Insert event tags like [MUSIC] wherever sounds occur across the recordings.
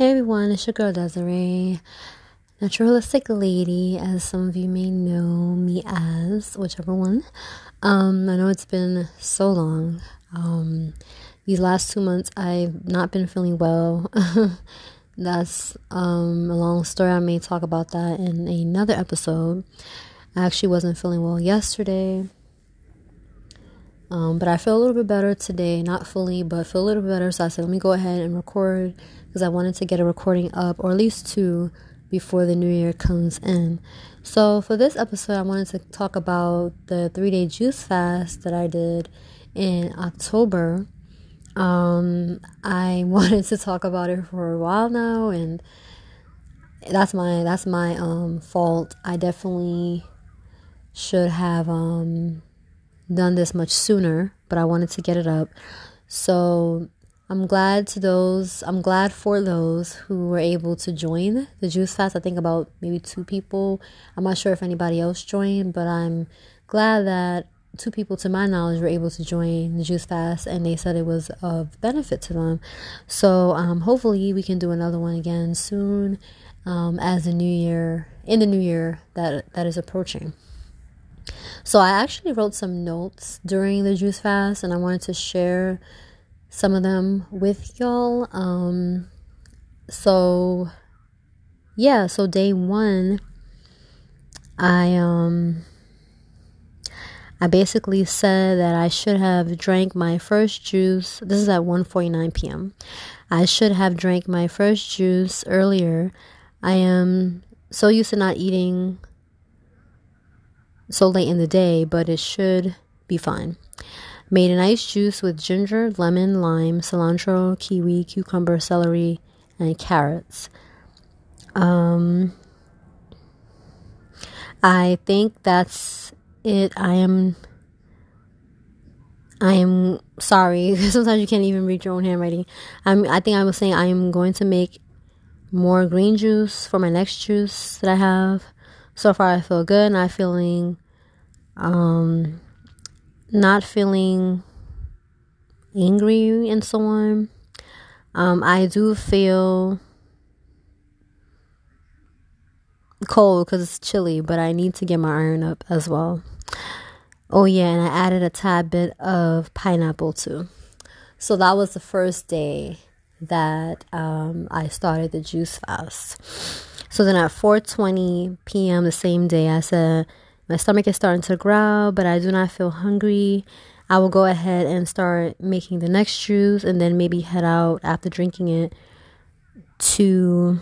Hey everyone, it's your girl Desiree, Natural Holistic Lady, as some of you may know me as, whichever one. Um, I know it's been so long. Um, these last two months, I've not been feeling well. [LAUGHS] That's um, a long story. I may talk about that in another episode. I actually wasn't feeling well yesterday. Um, but I feel a little bit better today, not fully, but feel a little bit better. So I said, let me go ahead and record because I wanted to get a recording up, or at least two, before the new year comes in. So for this episode, I wanted to talk about the three day juice fast that I did in October. Um, I [LAUGHS] wanted to talk about it for a while now, and that's my that's my um fault. I definitely should have um done this much sooner, but I wanted to get it up. So I'm glad to those, I'm glad for those who were able to join the juice fast. I think about maybe two people. I'm not sure if anybody else joined, but I'm glad that two people to my knowledge were able to join the juice fast and they said it was of benefit to them. So um, hopefully we can do another one again soon um, as the new year, in the new year that that is approaching. So I actually wrote some notes during the juice fast and I wanted to share some of them with y'all. Um so yeah, so day 1 I um I basically said that I should have drank my first juice. This is at 1:49 p.m. I should have drank my first juice earlier. I am so used to not eating so late in the day, but it should be fine. Made a nice juice with ginger, lemon, lime, cilantro, kiwi, cucumber, celery, and carrots. Um, I think that's it. I am. I am sorry. [LAUGHS] Sometimes you can't even read your own handwriting. I'm. I think I was saying I am going to make more green juice for my next juice that I have. So far, I feel good. Not feeling, um, not feeling angry and so on. Um, I do feel cold because it's chilly, but I need to get my iron up as well. Oh yeah, and I added a tad bit of pineapple too. So that was the first day that um, I started the juice fast. So then at 4:20 p.m. the same day, I said my stomach is starting to growl, but I do not feel hungry. I will go ahead and start making the next juice, and then maybe head out after drinking it to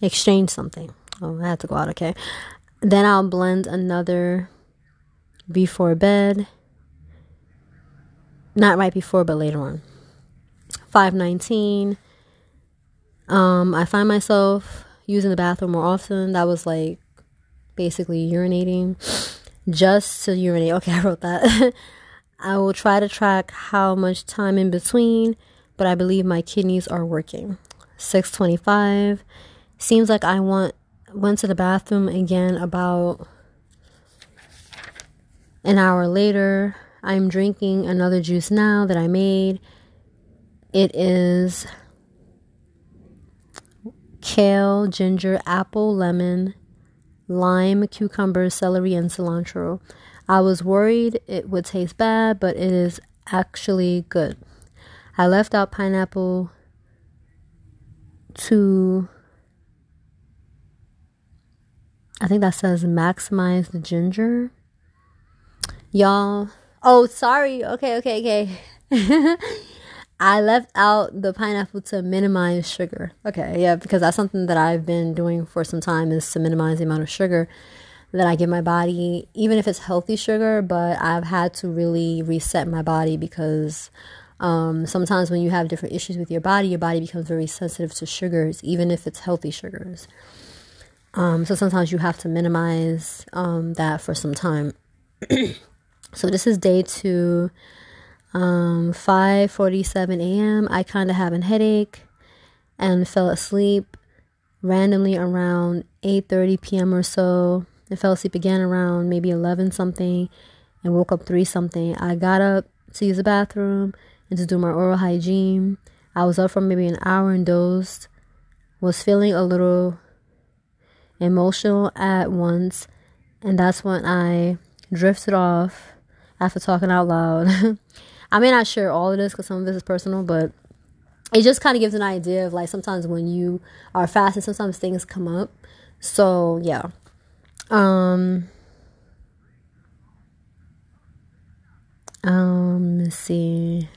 exchange something. Oh, I have to go out. Okay, then I'll blend another before bed. Not right before, but later on. 519. Um, I find myself using the bathroom more often. That was like basically urinating [GASPS] just to urinate. Okay, [LAUGHS] I wrote that. [LAUGHS] I will try to track how much time in between, but I believe my kidneys are working. 625. Seems like I want went to the bathroom again about an hour later. I'm drinking another juice now that I made. It is kale, ginger, apple, lemon, lime, cucumber, celery, and cilantro. I was worried it would taste bad, but it is actually good. I left out pineapple to I think that says maximize the ginger. Y'all. Oh, sorry. Okay, okay, okay. [LAUGHS] I left out the pineapple to minimize sugar. Okay, yeah, because that's something that I've been doing for some time is to minimize the amount of sugar that I give my body, even if it's healthy sugar, but I've had to really reset my body because um, sometimes when you have different issues with your body, your body becomes very sensitive to sugars, even if it's healthy sugars. Um, so sometimes you have to minimize um, that for some time. [CLEARS THROAT] so this is day two um 5:47 a.m. I kind of have a headache and fell asleep randomly around 8:30 p.m. or so. I fell asleep again around maybe 11 something and woke up 3 something. I got up to use the bathroom and to do my oral hygiene. I was up for maybe an hour and dozed was feeling a little emotional at once, and that's when I drifted off after talking out loud. [LAUGHS] I may not share all of this because some of this is personal, but it just kind of gives an idea of like sometimes when you are fasting, sometimes things come up. So yeah. Um um let's see.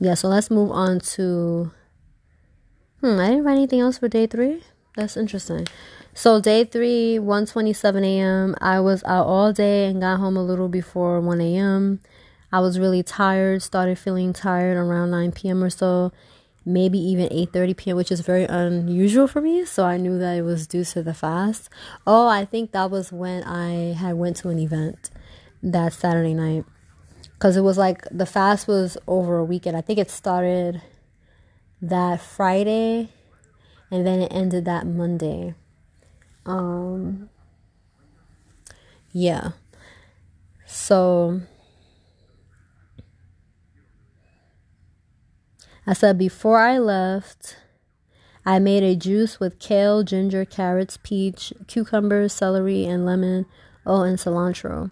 Yeah, so let's move on to Hmm, I didn't write anything else for day three. That's interesting. So day three, 1:27 a.m. I was out all day and got home a little before 1 a.m. I was really tired. Started feeling tired around 9 p.m. or so, maybe even 8:30 p.m., which is very unusual for me. So I knew that it was due to the fast. Oh, I think that was when I had went to an event that Saturday night, because it was like the fast was over a weekend. I think it started that Friday, and then it ended that Monday. Um, yeah. So I said before I left, I made a juice with kale, ginger, carrots, peach, cucumbers, celery, and lemon, oh, and cilantro.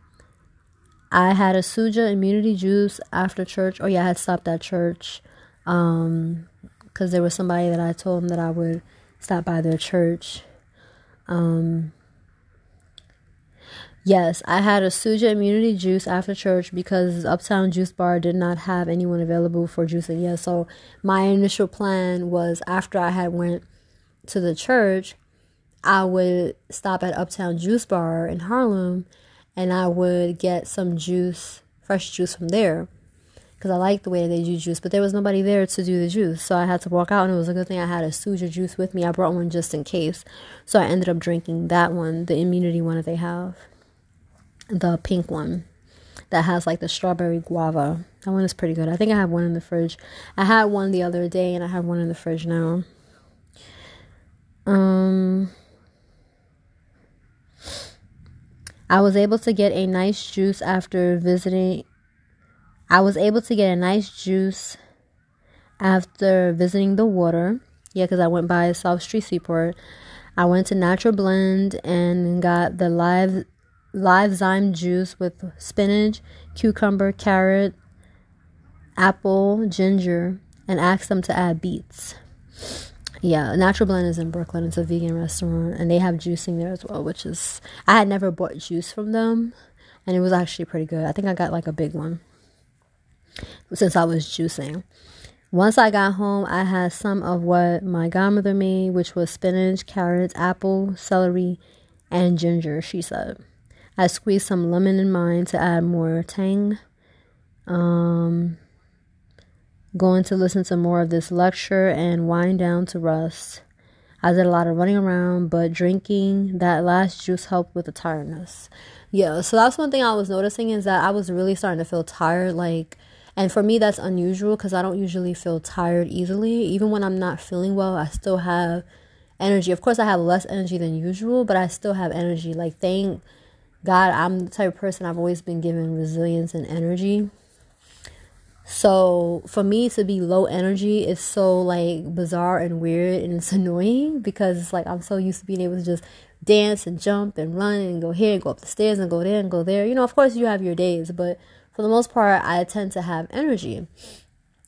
I had a Suja immunity juice after church. Oh, yeah, I had stopped at church um because there was somebody that I told them that I would stop by their church. Um, yes, I had a Suja immunity juice after church because Uptown Juice Bar did not have anyone available for juicing. Yeah, so my initial plan was after I had went to the church, I would stop at Uptown Juice Bar in Harlem and I would get some juice, fresh juice from there because I like the way they do juice, but there was nobody there to do the juice. So I had to walk out, and it was a good thing I had a Suja juice with me. I brought one just in case. So I ended up drinking that one, the immunity one that they have, the pink one that has like the strawberry guava. That one is pretty good. I think I have one in the fridge. I had one the other day, and I have one in the fridge now. Um. I was able to get a nice juice after visiting I was able to get a nice juice after visiting the water. Yeah, because I went by South Street Seaport. I went to Natural Blend and got the live live zyme juice with spinach, cucumber, carrot, apple, ginger, and asked them to add beets. Yeah, Natural Blend is in Brooklyn. It's a vegan restaurant, and they have juicing there as well, which is I had never bought juice from them, and it was actually pretty good. I think I got like a big one since I was juicing. Once I got home, I had some of what my godmother made, which was spinach, carrots, apple, celery, and ginger, she said. I squeezed some lemon in mine to add more tang. Um, going to listen to more of this lecture and wind down to rest. I did a lot of running around, but drinking that last juice helped with the tiredness. Yeah, so that's one thing I was noticing is that I was really starting to feel tired. Like, and for me, that's unusual because I don't usually feel tired easily. Even when I'm not feeling well, I still have energy. Of course, I have less energy than usual, but I still have energy. Like, thank God, I'm the type of person I've always been given resilience and energy. So for me to be low energy is so like bizarre and weird and it's [LAUGHS] annoying because it's like I'm so used to being able to just dance and jump and run and go here and go up the stairs and go there and go there. You know, of course you have your days, but for the most part, I tend to have energy.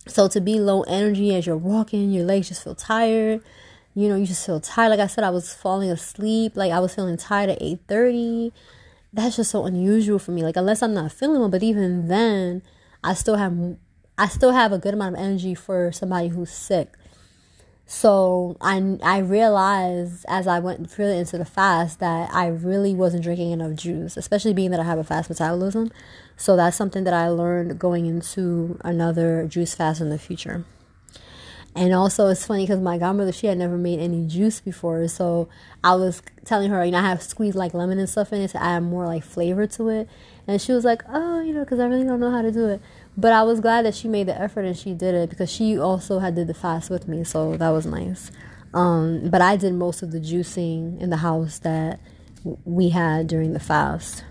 So to be low energy as you're walking, your legs just feel tired. You know, you just feel tired. Like I said, I was falling asleep. Like I was feeling tired at 8:30. That's just so unusual for me. Like unless I'm not feeling well, but even then, I still have I still have a good amount of energy for somebody who's sick. So I I realized as I went further into the fast that I really wasn't drinking enough juice, especially being that I have a fast metabolism. So that's something that I learned going into another juice fast in the future. And also, it's funny because my godmother, she had never made any juice before. So I was telling her, you know, I have squeezed like lemon and stuff in it to add more like flavor to it. And she was like, oh, you know, because I really don't know how to do it. But I was glad that she made the effort and she did it because she also had did the fast with me, so that was nice. Um, but I did most of the juicing in the house that we had during the fast.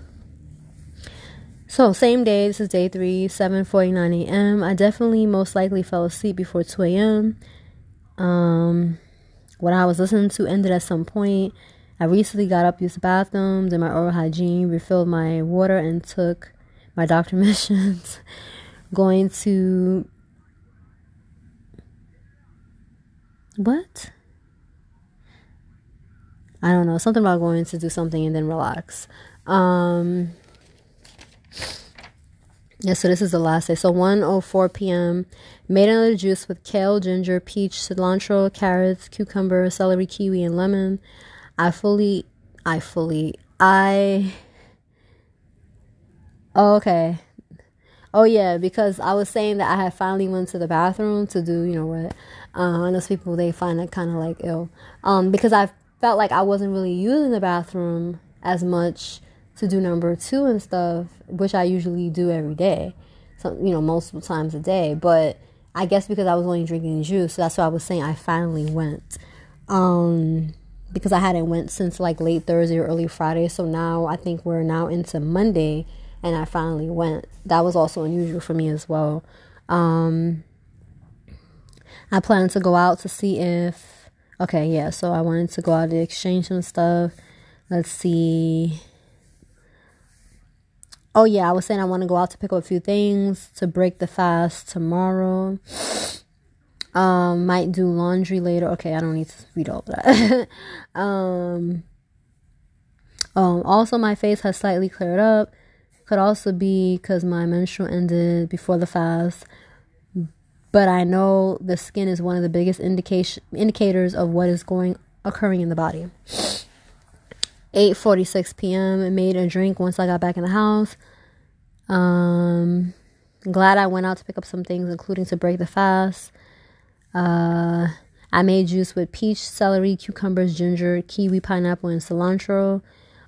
So same day, this is day three, 7:49 a.m. I definitely most likely fell asleep before 2 a.m. Um, what I was listening to ended at some point. I recently got up, used the bathroom, did my oral hygiene, refilled my water, and took my doctor [LAUGHS] missions. Going to what? I don't know, something about going to do something and then relax. Um yeah, so this is the last day. So 1:04 p.m. Made another juice with kale, ginger, peach, cilantro, carrots, cucumber, celery, kiwi, and lemon. I fully, I fully, I. Oh, okay. Oh yeah, because I was saying that I had finally went to the bathroom to do, you know what? Uh, and those people they find it kind of like ill. Um, because I felt like I wasn't really using the bathroom as much to do number two and stuff, which I usually do every day, so you know multiple times a day. But I guess because I was only drinking juice, so that's why I was saying I finally went, um, because I hadn't went since like late Thursday or early Friday. So now I think we're now into Monday, and I finally went. That was also unusual for me as well. Um, I plan to go out to see if okay, yeah. So I wanted to go out to exchange some stuff. Let's see. Oh yeah, I was saying I want to go out to pick up a few things to break the fast tomorrow. Um, might do laundry later. Okay, I don't need to read all that. [LAUGHS] um, um, also my face has slightly cleared up. Could also be because my menstrual ended before the fast. But I know the skin is one of the biggest indication indicators of what is going occurring in the body. 8:46 p.m. I made a drink once I got back in the house. Um, glad I went out to pick up some things, including to break the fast. Uh, I made juice with peach, celery, cucumbers, ginger, kiwi, pineapple, and cilantro.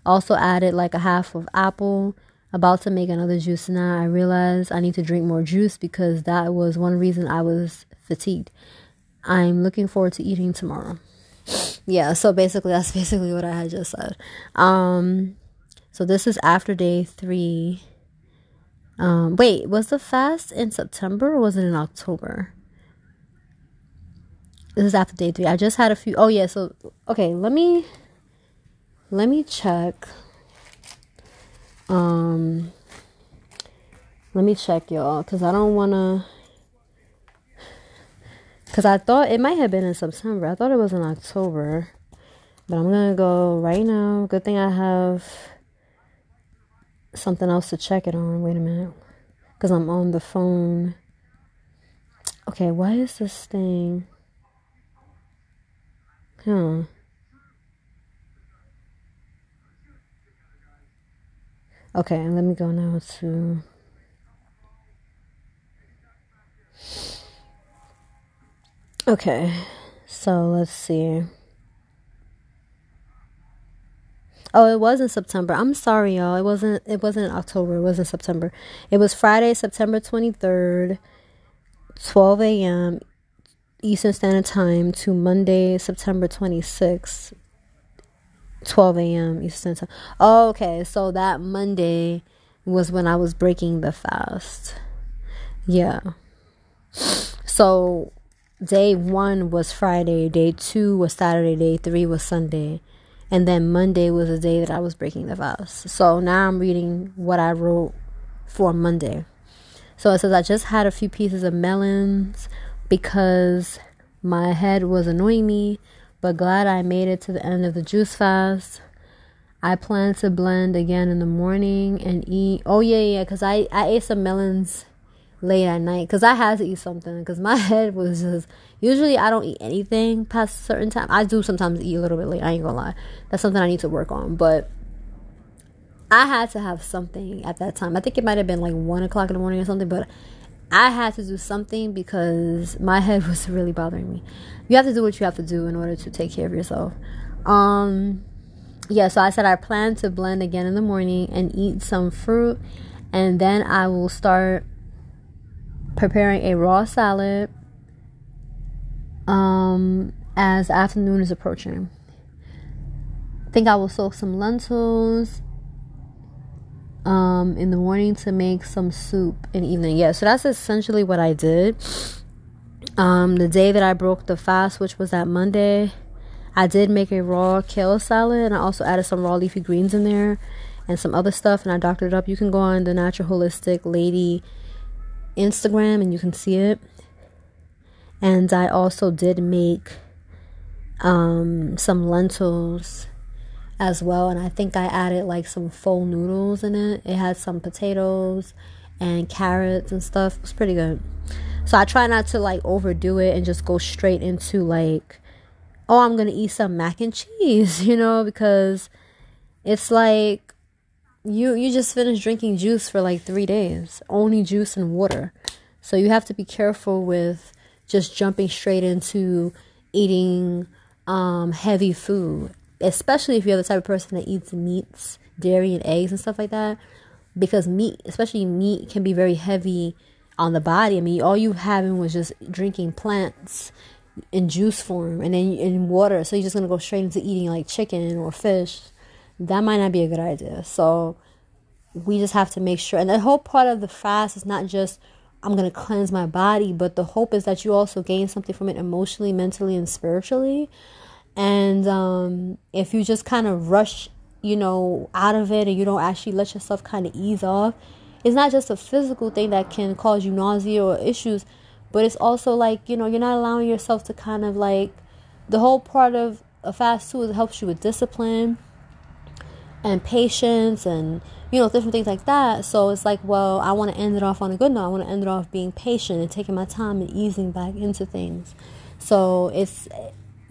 Also added like a half of apple. About to make another juice now. I realized I need to drink more juice because that was one reason I was fatigued. I'm looking forward to eating tomorrow yeah, so basically that's [LAUGHS] basically what I had just said. Um so this is after day 3. Um wait, was the fast in September or was it in October? This is after day 3. I just had a few Oh yeah, so okay, let me let me check um let me check y'all cuz I don't want to because I thought it might have been in September. I thought it was in October. But I'm going to go right now. Good thing I have something else to check it on. Wait a minute. Because I'm on the phone. Okay, why is this thing? Huh. Okay, let me go now to Okay, so let's see. Oh, it was in September. I'm sorry, y'all. It wasn't. It wasn't October. It wasn't September. It was Friday, September 23rd, 12 a.m. Eastern Standard Time to Monday, September 26th, 12 a.m. Eastern Time. Oh, okay. So that Monday was when I was breaking the fast. Yeah. So day one was Friday, day two was Saturday, day three was Sunday, and then Monday was the day that I was breaking the fast. So now I'm reading what I wrote for Monday. So it says, I just had a few pieces of melons because my head was annoying me, but glad I made it to the end of the juice fast. I plan to blend again in the morning and eat. Oh, yeah, yeah, because I, I ate some melons late at night because I had to eat something because my [LAUGHS] head was just. Usually, I don't eat anything past a certain time. I do sometimes eat a little bit late. I ain't gonna lie. That's something I need to work on. But I had to have something at that time. I think it might have been like one o'clock in the morning or something. But I had to do something because my [LAUGHS] head was really bothering me. You have to do what you have to do in order to take care of yourself. Um, yeah. So I said I plan to blend again in the morning and eat some fruit, and then I will start preparing a raw salad um, as afternoon is approaching. I think I will soak some lentils um, in the morning to make some soup in the evening. Yeah, so that's essentially what I did. Um, the day that I broke the fast, which was that Monday, I did make a raw kale salad and I also added some raw leafy greens in there and some other stuff and I doctored it up. You can go on the Natural Holistic Lady Instagram and you can see it. And I also did make um, some lentils as well. And I think I added like some faux noodles in it. It had some potatoes and carrots and stuff. It was pretty good. So I try not to like overdo it and just go straight into like, oh, I'm gonna eat some mac and cheese, [LAUGHS] you know, because it's like you you just finished drinking juice for like three days, only juice and water. So you have to be careful with just jumping straight into eating um, heavy food especially if you're the type of person that eats meats, dairy, and eggs and stuff like that, because meat, especially meat, can be very heavy on the body. I mean, all you having was just drinking plants in juice form and then in water, so you're just gonna go straight into eating like chicken or fish. That might not be a good idea. So we just have to make sure. And the whole part of the fast is not just I'm going to cleanse my body, but the hope is that you also gain something from it emotionally, mentally, and spiritually. And um, if you just kind of rush, you know, out of it and you don't actually let yourself kind of ease off, it's not just a physical thing that can cause you nausea or issues, but it's also like, you know, you're not allowing yourself to kind of like the whole part of a fast too, it helps you with discipline and patience and you know different things like that so it's like well i want to end it off on a good note i want to end it off being patient and taking my time and easing back into things so it's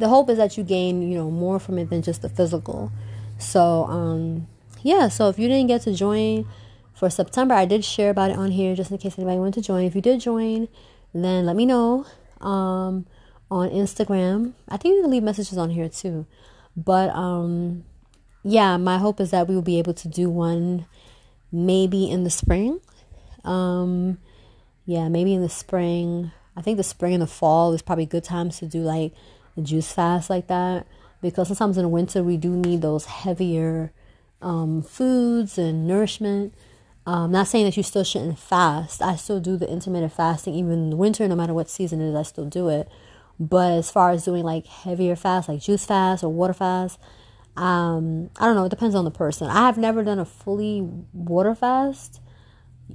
the hope is that you gain, you know, more from it than just the physical. So, um, yeah, so if you didn't get to join for September, I did share about it on here just in case anybody wanted to join. If you did join, then let me know um, on Instagram. I think you can leave messages on here too. But um, yeah, my hope is that we will be able to do one maybe in the spring. Um, yeah, maybe in the spring. I think the spring and the fall is probably good times to do like a juice fast like that because sometimes in the winter we do need those heavier um, foods and nourishment. Um, not saying that you still shouldn't fast. I still do the intermittent fasting even in the winter, no matter what season it is. I still do it. But as far as doing like heavier fast, like juice fast or water fast, um, I don't know. It depends on the person. I have never done a fully water fast.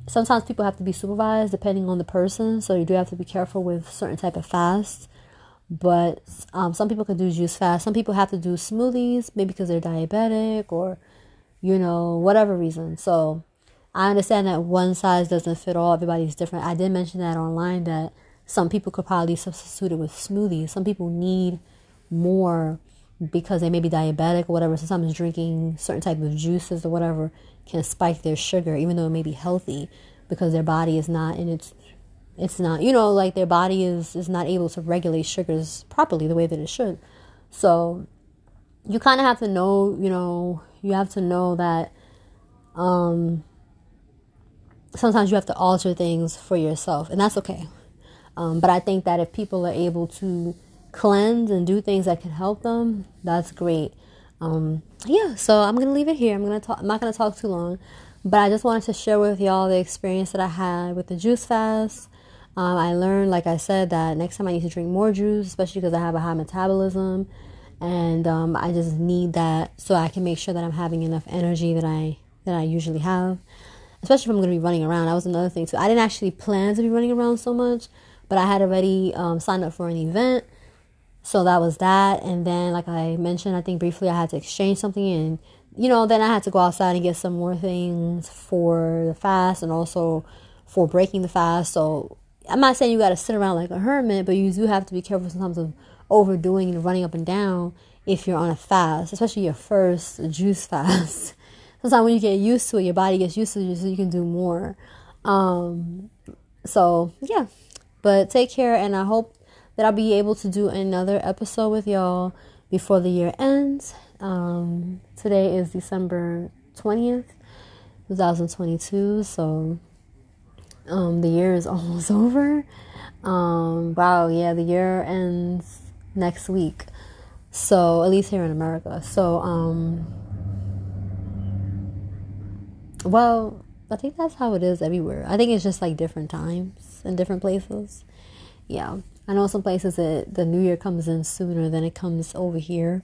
Sometimes people have to be supervised depending on the person, so you do have to be careful with certain type of fast. But um, some people can do juice fast. Some people have to do smoothies, maybe because they're diabetic or, you know, whatever reason. So I understand that one size doesn't fit all. Everybody's different. I did mention that online that some people could probably substitute it with smoothies. Some people need more because they may be diabetic or whatever. So sometimes drinking certain type of juices or whatever can spike their sugar, even though it may be healthy because their body is not in its it's not you know like their body is is not able to regulate sugars properly the way that it should so you kind of have to know you know you have to know that um sometimes you have to alter things for yourself and that's okay um, but i think that if people are able to cleanse and do things that can help them that's great um, yeah so i'm gonna leave it here i'm gonna talk i'm not gonna talk too long but i just wanted to share with y'all the experience that i had with the juice fast um, I learned, like I said, that next time I need to drink more juice, especially because I have a high metabolism, and um, I just need that so I can make sure that I'm having enough energy that I that I usually have. Especially if I'm to be running around. That was another thing too. I didn't actually plan to be running around so much, but I had already um, signed up for an event, so that was that. And then, like I mentioned, I think briefly, I had to exchange something, and you know, then I had to go outside and get some more things for the fast and also for breaking the fast. So I'm not saying you got to sit around like a hermit, but you do have to be careful sometimes of overdoing and running up and down if you're on a fast, especially your first juice [LAUGHS] fast. Sometimes when you get used to it, your body gets used to it, so you can do more. Um, so yeah, but take care, and I hope that I'll be able to do another episode with y'all before the year ends. Um, today is December twentieth, two thousand twenty-two. So um, the year is [LAUGHS] almost over. Um, wow, yeah, the year ends next week. So, at least here in America. So, um, well, I think that's how it is everywhere. I think it's just like different times in different places. Yeah. I know some places that the new year comes in sooner than it comes over here.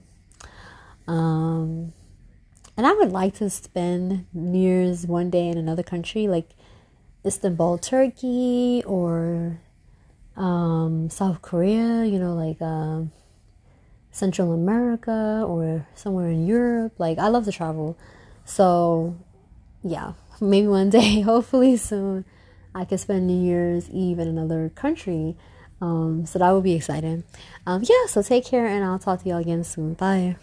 Um, and I would like to spend New Year's one day in another country, like Istanbul, Turkey, or um, South Korea, you know, like um, Central America or somewhere in Europe. Like, I love to travel. So, yeah, [LAUGHS] maybe one day, [LAUGHS] hopefully soon, I can spend New Year's Eve in another country. Um, so that would be exciting. Um, yeah, so take care and I'll talk to y'all again soon. Bye.